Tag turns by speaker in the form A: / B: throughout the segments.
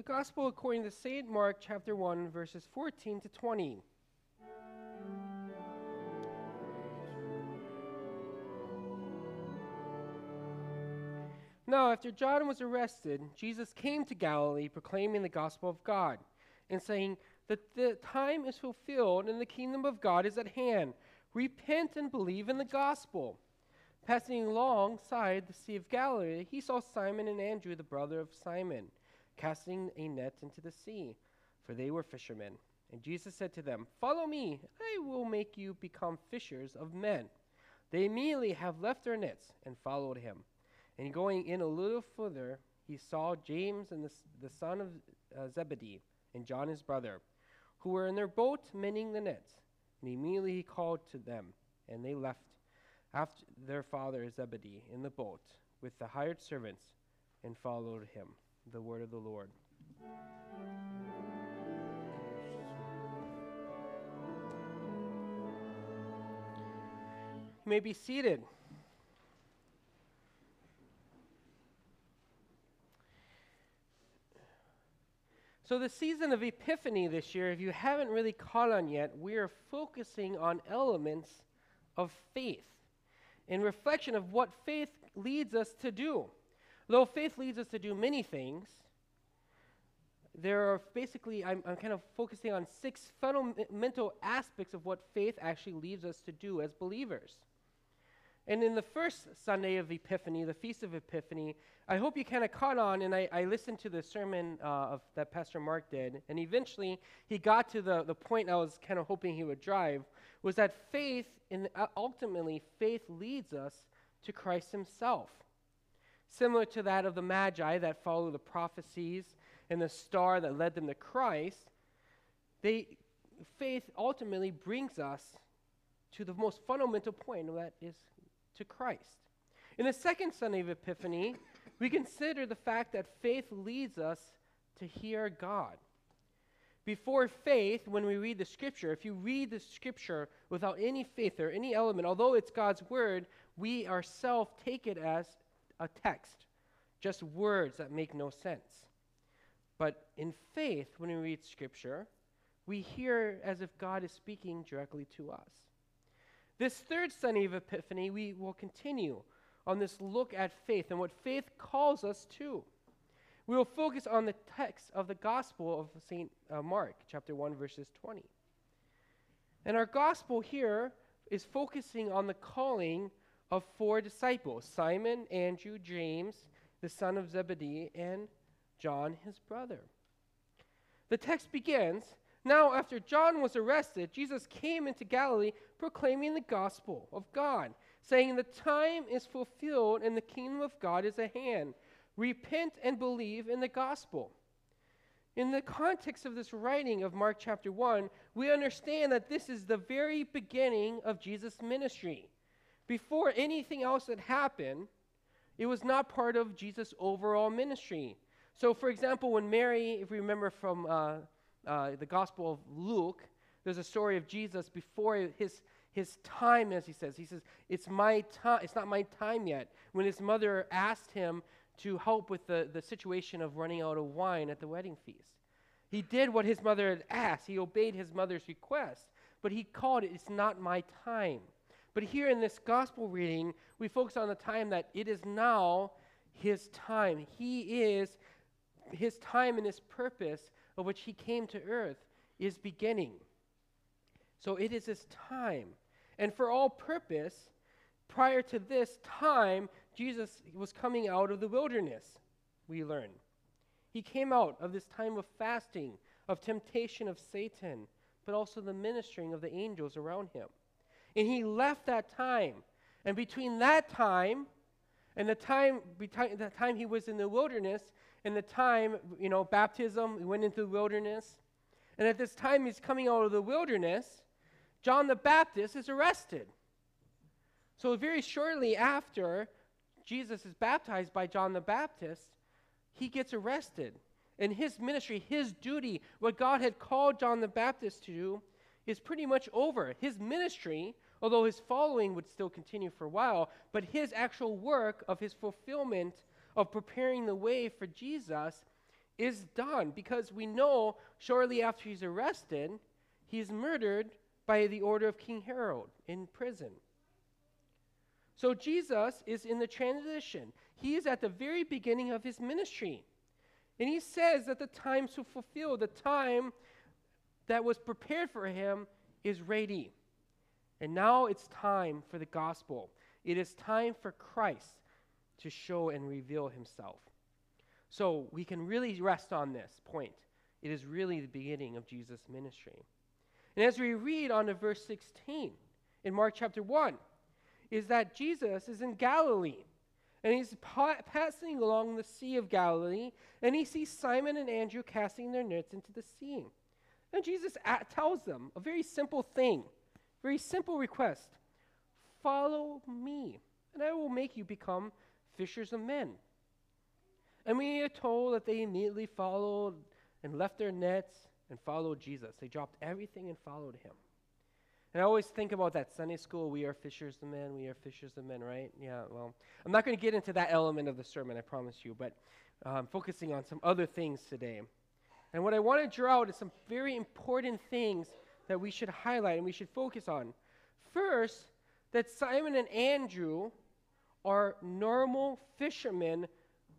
A: The Gospel according to St. Mark, chapter 1, verses 14 to 20. Now, after John was arrested, Jesus came to Galilee proclaiming the gospel of God and saying that the time is fulfilled and the kingdom of God is at hand. Repent and believe in the gospel. Passing alongside the Sea of Galilee, he saw Simon and Andrew, the brother of Simon, casting a net into the sea, for they were fishermen. And Jesus said to them, Follow me, I will make you become fishers of men. They immediately have left their nets and followed him. And going in a little further, he saw James and the, the son of uh, Zebedee and John his brother, who were in their boat mending the nets. And immediately he called to them, and they left after their father Zebedee in the boat with the hired servants and followed him. The word of the Lord. You may be seated. So, the season of Epiphany this year, if you haven't really caught on yet, we are focusing on elements of faith in reflection of what faith leads us to do. Though faith leads us to do many things, there are basically, I'm, I'm kind of focusing on six fundamental aspects of what faith actually leads us to do as believers. And in the first Sunday of Epiphany, the Feast of Epiphany, I hope you kind of caught on, and I, I listened to the sermon uh, of, that Pastor Mark did, and eventually he got to the, the point I was kind of hoping he would drive, was that faith, in, uh, ultimately, faith leads us to Christ himself. Similar to that of the Magi that follow the prophecies and the star that led them to Christ, they, faith ultimately brings us to the most fundamental point, and that is to Christ. In the second Sunday of Epiphany, we consider the fact that faith leads us to hear God. Before faith, when we read the scripture, if you read the scripture without any faith or any element, although it's God's word, we ourselves take it as a text, just words that make no sense. But in faith, when we read scripture, we hear as if God is speaking directly to us. This third Sunday of Epiphany, we will continue on this look at faith and what faith calls us to. We will focus on the text of the Gospel of St. Uh, Mark, chapter 1, verses 20. And our Gospel here is focusing on the calling of four disciples Simon, Andrew, James, the son of Zebedee, and John, his brother. The text begins now, after John was arrested, Jesus came into Galilee proclaiming the gospel of God, saying, The time is fulfilled and the kingdom of God is at hand. Repent and believe in the gospel. In the context of this writing of Mark chapter 1, we understand that this is the very beginning of Jesus' ministry. Before anything else had happened, it was not part of Jesus' overall ministry. So, for example, when Mary, if we remember from uh, uh, the Gospel of Luke, there's a story of Jesus before his, his time, as he says. He says, It's my time, it's not my time yet. When his mother asked him to help with the, the situation of running out of wine at the wedding feast. He did what his mother had asked. He obeyed his mother's request, but he called it, It's not my time. But here in this gospel reading, we focus on the time that it is now his time. He is his time and his purpose which he came to earth is beginning. So it is his time. And for all purpose, prior to this time, Jesus was coming out of the wilderness, we learn. He came out of this time of fasting, of temptation of Satan, but also the ministering of the angels around him. And he left that time. And between that time and the time, the time he was in the wilderness, in the time, you know, baptism, he went into the wilderness. And at this time he's coming out of the wilderness, John the Baptist is arrested. So, very shortly after Jesus is baptized by John the Baptist, he gets arrested. And his ministry, his duty, what God had called John the Baptist to do, is pretty much over. His ministry, although his following would still continue for a while, but his actual work of his fulfillment of preparing the way for Jesus is done because we know shortly after he's arrested, he's murdered by the order of King Herod in prison. So Jesus is in the transition. He is at the very beginning of his ministry. And he says that the time to fulfill, the time that was prepared for him is ready. And now it's time for the gospel. It is time for Christ to show and reveal himself. So we can really rest on this point. It is really the beginning of Jesus' ministry. And as we read on to verse 16 in Mark chapter 1, is that Jesus is in Galilee. And he's pa- passing along the Sea of Galilee, and he sees Simon and Andrew casting their nets into the sea. And Jesus tells them a very simple thing, very simple request Follow me, and I will make you become fishers of men. And we are told that they immediately followed and left their nets and followed Jesus. They dropped everything and followed him. And I always think about that Sunday school, we are fishers of men, we are fishers of men, right? Yeah, well, I'm not going to get into that element of the sermon, I promise you, but I'm um, focusing on some other things today. And what I want to draw out is some very important things that we should highlight and we should focus on. First, that Simon and Andrew are normal fishermen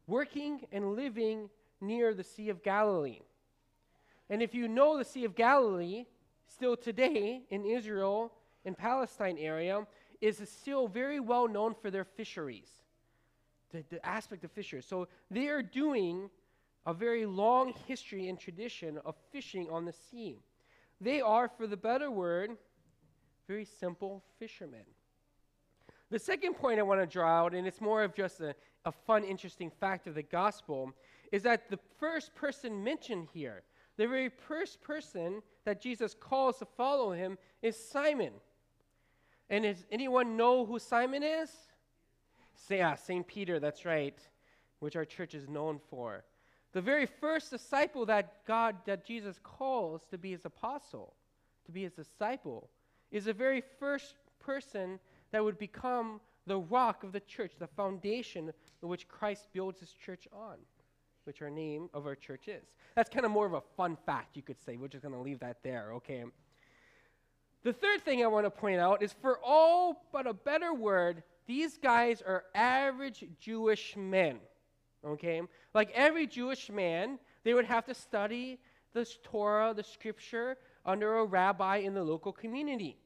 A: working and living near the Sea of Galilee. And if you know the Sea of Galilee, still today in Israel and Palestine area, is still very well known for their fisheries, the, the aspect of fisheries. So they are doing a very long history and tradition of fishing on the sea. They are, for the better word, very simple fishermen. The second point I want to draw out, and it's more of just a, a fun, interesting fact of the gospel, is that the first person mentioned here, the very first person that Jesus calls to follow him, is Simon. And does anyone know who Simon is? Yeah, St. Peter, that's right, which our church is known for. The very first disciple that God, that Jesus calls to be his apostle, to be his disciple, is the very first person that would become the rock of the church, the foundation on which Christ builds his church on, which our name of our church is. That's kind of more of a fun fact, you could say. We're just going to leave that there, okay? The third thing I want to point out is for all but a better word, these guys are average Jewish men, okay? Like every Jewish man, they would have to study the Torah, the scripture, under a rabbi in the local community.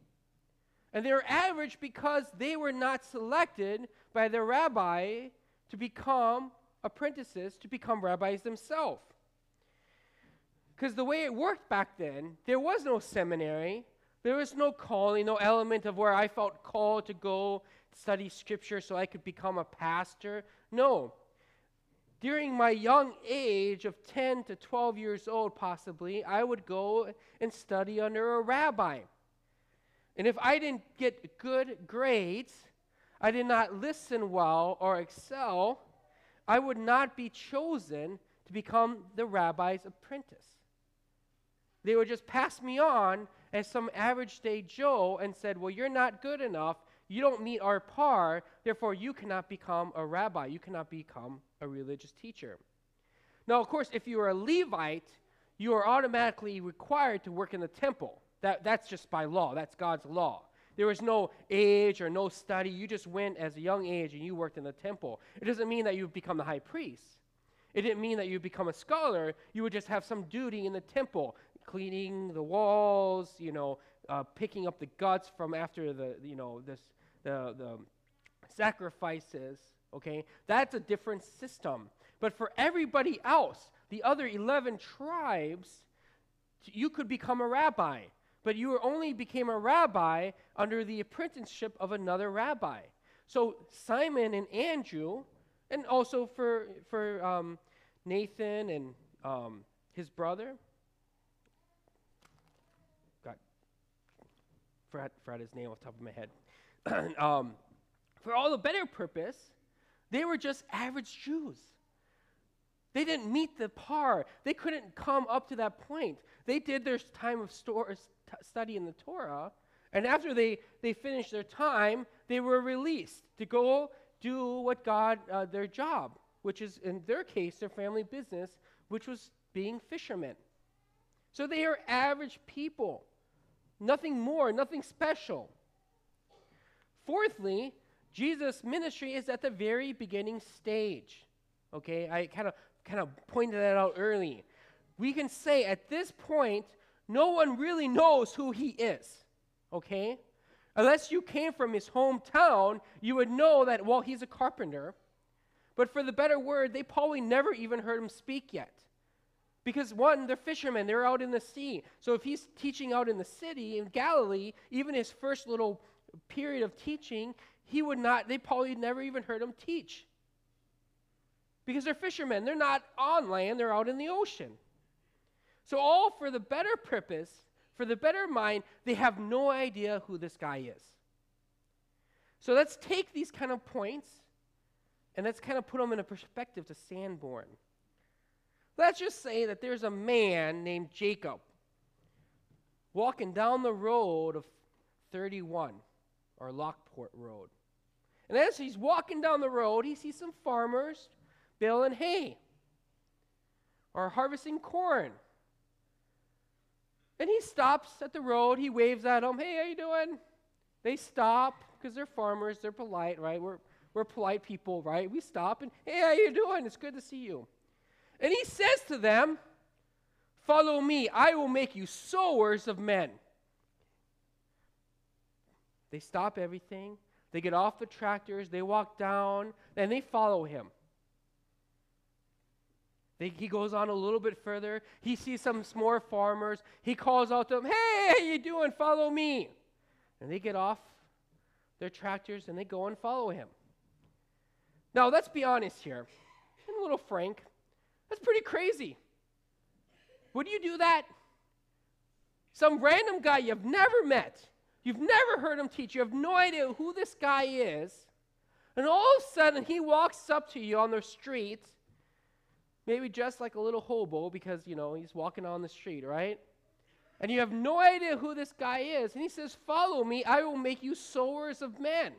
A: And they're average because they were not selected by their rabbi to become apprentices, to become rabbis themselves. Because the way it worked back then, there was no seminary, there was no calling, no element of where I felt called to go study scripture so I could become a pastor. No. During my young age of 10 to 12 years old, possibly, I would go and study under a rabbi. And if I didn't get good grades, I did not listen well or excel, I would not be chosen to become the rabbi's apprentice. They would just pass me on as some average day Joe and said, Well, you're not good enough. You don't meet our par. Therefore, you cannot become a rabbi. You cannot become a religious teacher. Now, of course, if you are a Levite, you are automatically required to work in the temple. That, that's just by law, that's God's law. There was no age or no study. You just went as a young age and you worked in the temple. It doesn't mean that you've become the high priest. It didn't mean that you become a scholar. You would just have some duty in the temple, cleaning the walls, you know, uh, picking up the guts from after the, you know, this, the, the sacrifices. Okay, that's a different system. But for everybody else, the other 11 tribes, you could become a rabbi but you only became a rabbi under the apprenticeship of another rabbi. So Simon and Andrew, and also for, for um, Nathan and um, his brother, got forgot, forgot his name off the top of my head. um, for all the better purpose, they were just average Jews. They didn't meet the par. They couldn't come up to that point. They did their time of store, study in the Torah, and after they, they finished their time, they were released to go do what God, uh, their job, which is, in their case, their family business, which was being fishermen. So they are average people. Nothing more, nothing special. Fourthly, Jesus' ministry is at the very beginning stage. Okay, I kind of kind of pointed that out early. We can say at this point, no one really knows who he is. Okay? Unless you came from his hometown, you would know that, well, he's a carpenter. But for the better word, they probably never even heard him speak yet. Because one, they're fishermen, they're out in the sea. So if he's teaching out in the city in Galilee, even his first little period of teaching, he would not, they probably never even heard him teach. Because they're fishermen. They're not on land, they're out in the ocean. So, all for the better purpose, for the better mind, they have no idea who this guy is. So, let's take these kind of points and let's kind of put them in a perspective to Sanborn. Let's just say that there's a man named Jacob walking down the road of 31 or Lockport Road. And as he's walking down the road, he sees some farmers baling hay or harvesting corn. And he stops at the road, he waves at them, hey, how you doing? They stop because they're farmers, they're polite, right? We're, we're polite people, right? We stop and, hey, how you doing? It's good to see you. And he says to them, follow me, I will make you sowers of men. They stop everything. They get off the tractors. They walk down, and they follow him. He goes on a little bit further. He sees some more farmers. He calls out to them, "Hey, how you doing? Follow me." And they get off their tractors and they go and follow him. Now, let's be honest here. And a little frank. That's pretty crazy. Would you do that? Some random guy you've never met, you've never heard him teach, you have no idea who this guy is, and all of a sudden he walks up to you on the street maybe just like a little hobo because, you know, he's walking on the street, right? And you have no idea who this guy is. And he says, Follow me, I will make you sowers of men.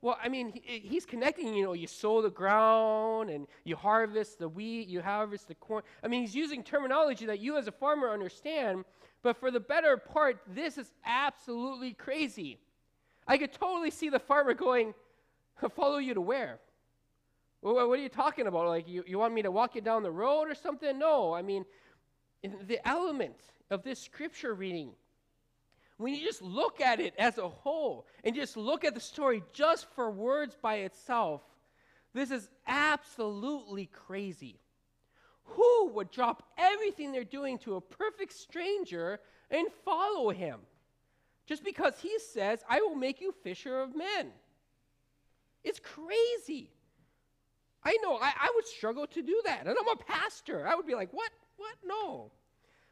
A: Well, I mean, he, he's connecting, you know, you sow the ground and you harvest the wheat, you harvest the corn. I mean, he's using terminology that you as a farmer understand, but for the better part, this is absolutely crazy. I could totally see the farmer going, Follow you to where? What are you talking about? Like, you, you want me to walk you down the road or something? No. I mean, the element of this scripture reading, when you just look at it as a whole and just look at the story just for words by itself, this is absolutely crazy. Who would drop everything they're doing to a perfect stranger and follow him? Just because he says, I will make you fisher of men. It's crazy. I know I, I would struggle to do that. And I'm a pastor. I would be like, what? What? No.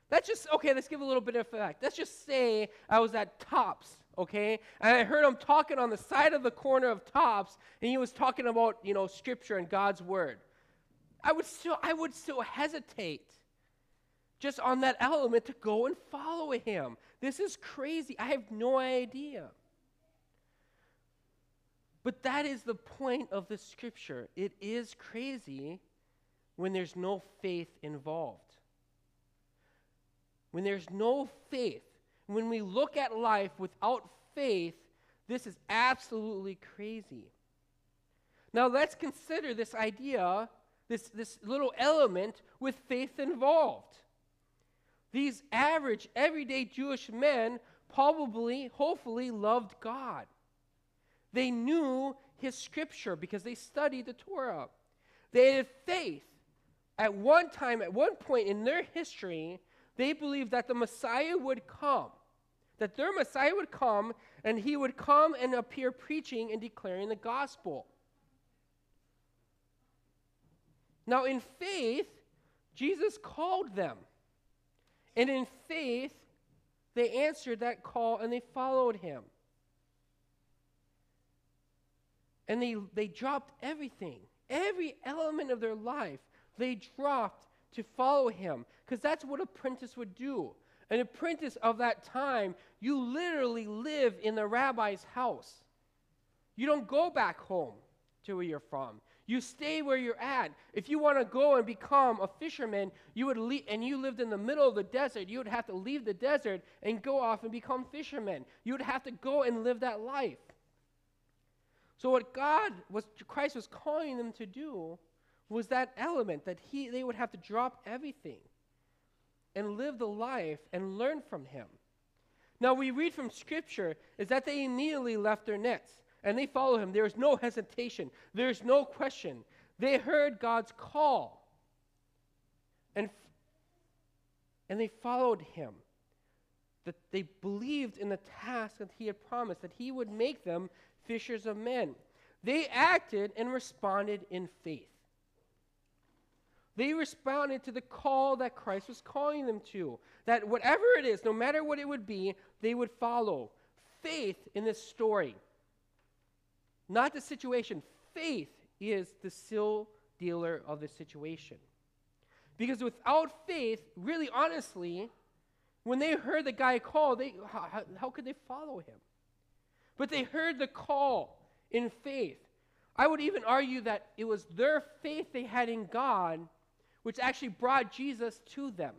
A: That's just, okay, let's give a little bit of fact. Let's just say I was at Tops, okay? And I heard him talking on the side of the corner of Tops, and he was talking about, you know, Scripture and God's Word. I would still, I would still hesitate just on that element to go and follow him. This is crazy. I have no idea. But that is the point of the scripture. It is crazy when there's no faith involved. When there's no faith, when we look at life without faith, this is absolutely crazy. Now let's consider this idea, this, this little element with faith involved. These average, everyday Jewish men probably, hopefully, loved God. They knew his scripture because they studied the Torah. They had faith. At one time, at one point in their history, they believed that the Messiah would come, that their Messiah would come, and he would come and appear preaching and declaring the gospel. Now, in faith, Jesus called them. And in faith, they answered that call and they followed him. And they, they dropped everything Every element of their life they dropped to follow him because that's what apprentice would do. An apprentice of that time, you literally live in the rabbi's house. You don't go back home to where you're from. You stay where you're at. If you want to go and become a fisherman, you would leave, and you lived in the middle of the desert, you would have to leave the desert and go off and become fishermen. You would have to go and live that life. So what God was Christ was calling them to do was that element that he they would have to drop everything and live the life and learn from him. Now we read from scripture is that they immediately left their nets and they follow him. There's no hesitation. There's no question. They heard God's call. And and they followed him. That they believed in the task that he had promised that he would make them fishers of men. They acted and responded in faith. They responded to the call that Christ was calling them to. That whatever it is, no matter what it would be, they would follow. Faith in this story. Not the situation. Faith is the still dealer of the situation. Because without faith, really honestly, when they heard the guy call, they, how, how could they follow him? But they heard the call in faith. I would even argue that it was their faith they had in God which actually brought Jesus to them.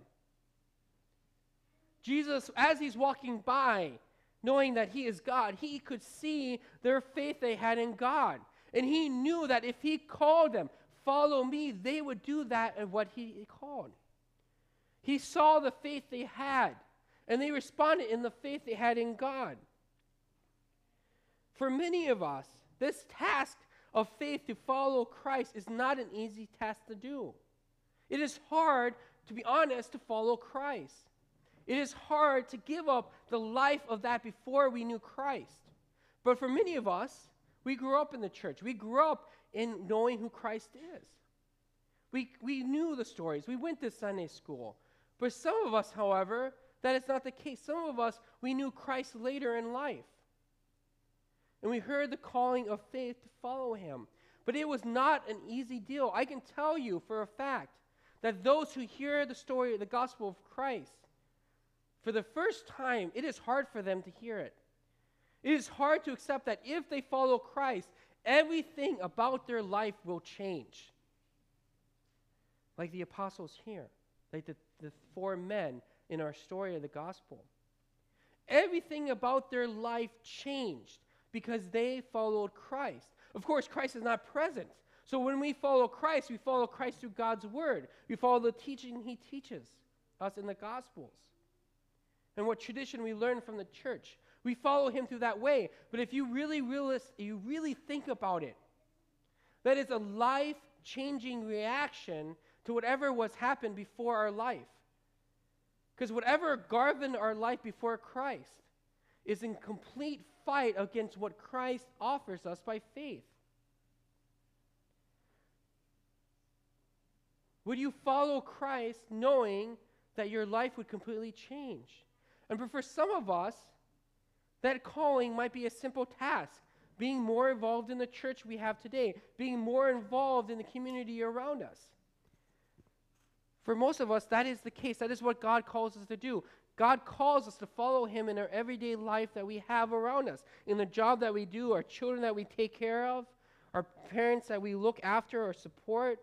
A: Jesus, as he's walking by, knowing that he is God, he could see their faith they had in God. And he knew that if he called them, follow me, they would do that and what he called. He saw the faith they had, and they responded in the faith they had in God. For many of us, this task of faith to follow Christ is not an easy task to do. It is hard, to be honest, to follow Christ. It is hard to give up the life of that before we knew Christ. But for many of us, we grew up in the church. We grew up in knowing who Christ is. We, we knew the stories. We went to Sunday school. But some of us, however, that is not the case. Some of us, we knew Christ later in life. And we heard the calling of faith to follow him. But it was not an easy deal. I can tell you for a fact that those who hear the story, of the gospel of Christ, for the first time, it is hard for them to hear it. It is hard to accept that if they follow Christ, everything about their life will change. Like the apostles here, like the, the four men in our story of the gospel. Everything about their life changed because they followed Christ. Of course, Christ is not present so when we follow Christ, we follow Christ through God's word. We follow the teaching he teaches us in the Gospels. And what tradition we learn from the church. We follow him through that way. But if you really realist, you really think about it, that is a life-changing reaction to whatever was happened before our life. Because whatever governed our life before Christ is in complete fight against what Christ offers us by faith. Would you follow Christ knowing that your life would completely change? And for some of us, that calling might be a simple task being more involved in the church we have today, being more involved in the community around us. For most of us, that is the case. That is what God calls us to do. God calls us to follow Him in our everyday life that we have around us, in the job that we do, our children that we take care of, our parents that we look after or support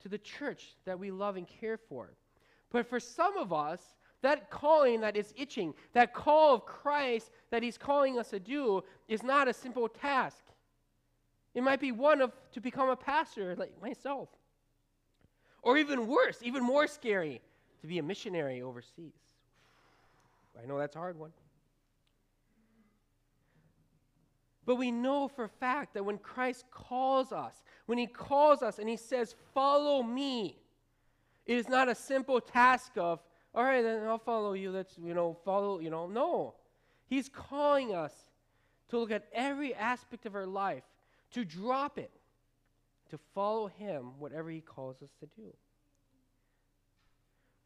A: to the church that we love and care for. But for some of us, that calling that is itching, that call of Christ that He's calling us to do, is not a simple task. It might be one of to become a pastor like myself. Or even worse, even more scary, to be a missionary overseas. I know that's a hard one. But we know for fact that when Christ calls us, when he calls us and he says, Follow me, it is not a simple task of, All right, then I'll follow you. Let's, you know, follow, you know. No. He's calling us to look at every aspect of our life, to drop it, to follow him, whatever he calls us to do.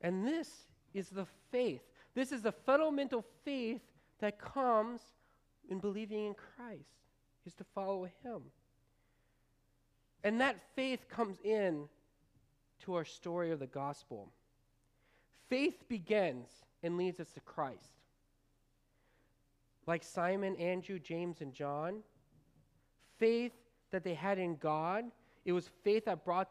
A: And this is the faith. This is the fundamental faith that comes in believing in Christ, is to follow him. And that faith comes in to our story of the gospel. Faith begins and leads us to Christ. Like Simon, Andrew, James, and John, faith that they had in God, it was faith that brought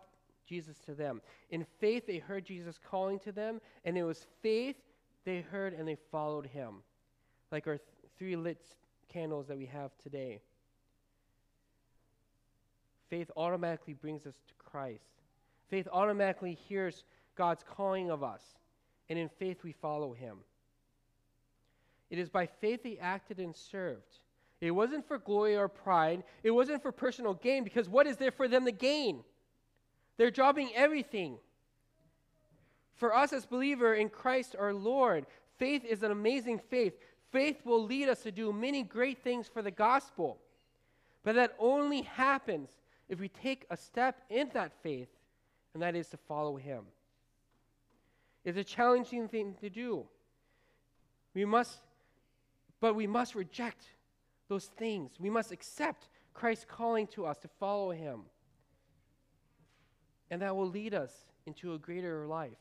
A: Jesus to them. In faith, they heard Jesus calling to them, and it was faith they heard and they followed him. Like our th- three lit candles that we have today. Faith automatically brings us to Christ. Faith automatically hears God's calling of us, and in faith we follow him. It is by faith they acted and served. It wasn't for glory or pride. It wasn't for personal gain, because what is there for them to gain? They're dropping everything. For us as believer in Christ our Lord, faith is an amazing faith. Faith will lead us to do many great things for the gospel. But that only happens if we take a step in that faith, and that is to follow Him. It's a challenging thing to do. We must, but we must reject those things. We must accept Christ's calling to us to follow Him. And that will lead us into a greater life.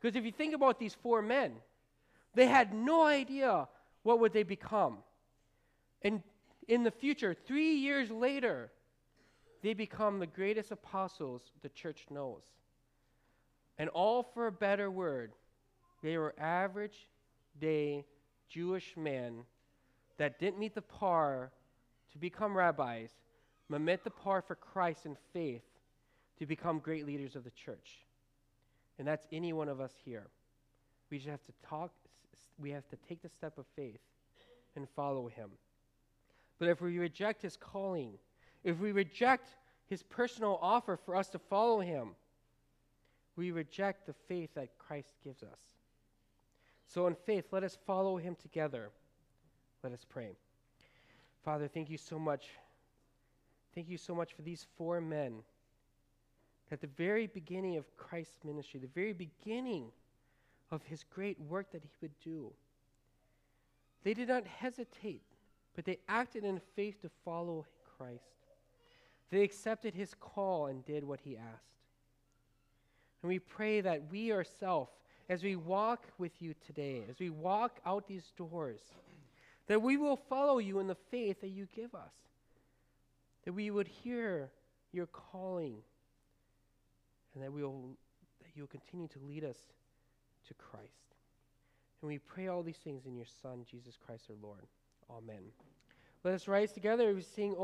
A: Because if you think about these four men, they had no idea what would they become. And in the future, three years later, they become the greatest apostles the church knows. And all for a better word, they were average day Jewish men that didn't meet the par to become rabbis, but met the par for Christ in faith to become great leaders of the church. And that's any one of us here. We just have to talk, we have to take the step of faith and follow him. But if we reject his calling, if we reject his personal offer for us to follow him, we reject the faith that Christ gives us. So, in faith, let us follow him together. Let us pray. Father, thank you so much. Thank you so much for these four men. At the very beginning of Christ's ministry, the very beginning of his great work that he would do, they did not hesitate, but they acted in faith to follow Christ. They accepted his call and did what he asked. And we pray that we ourselves, as we walk with you today, as we walk out these doors, that we will follow you in the faith that you give us, that we would hear your calling, and that we will that you will continue to lead us to Christ. And we pray all these things in your Son, Jesus Christ our Lord. Amen. Let us rise together. We sing.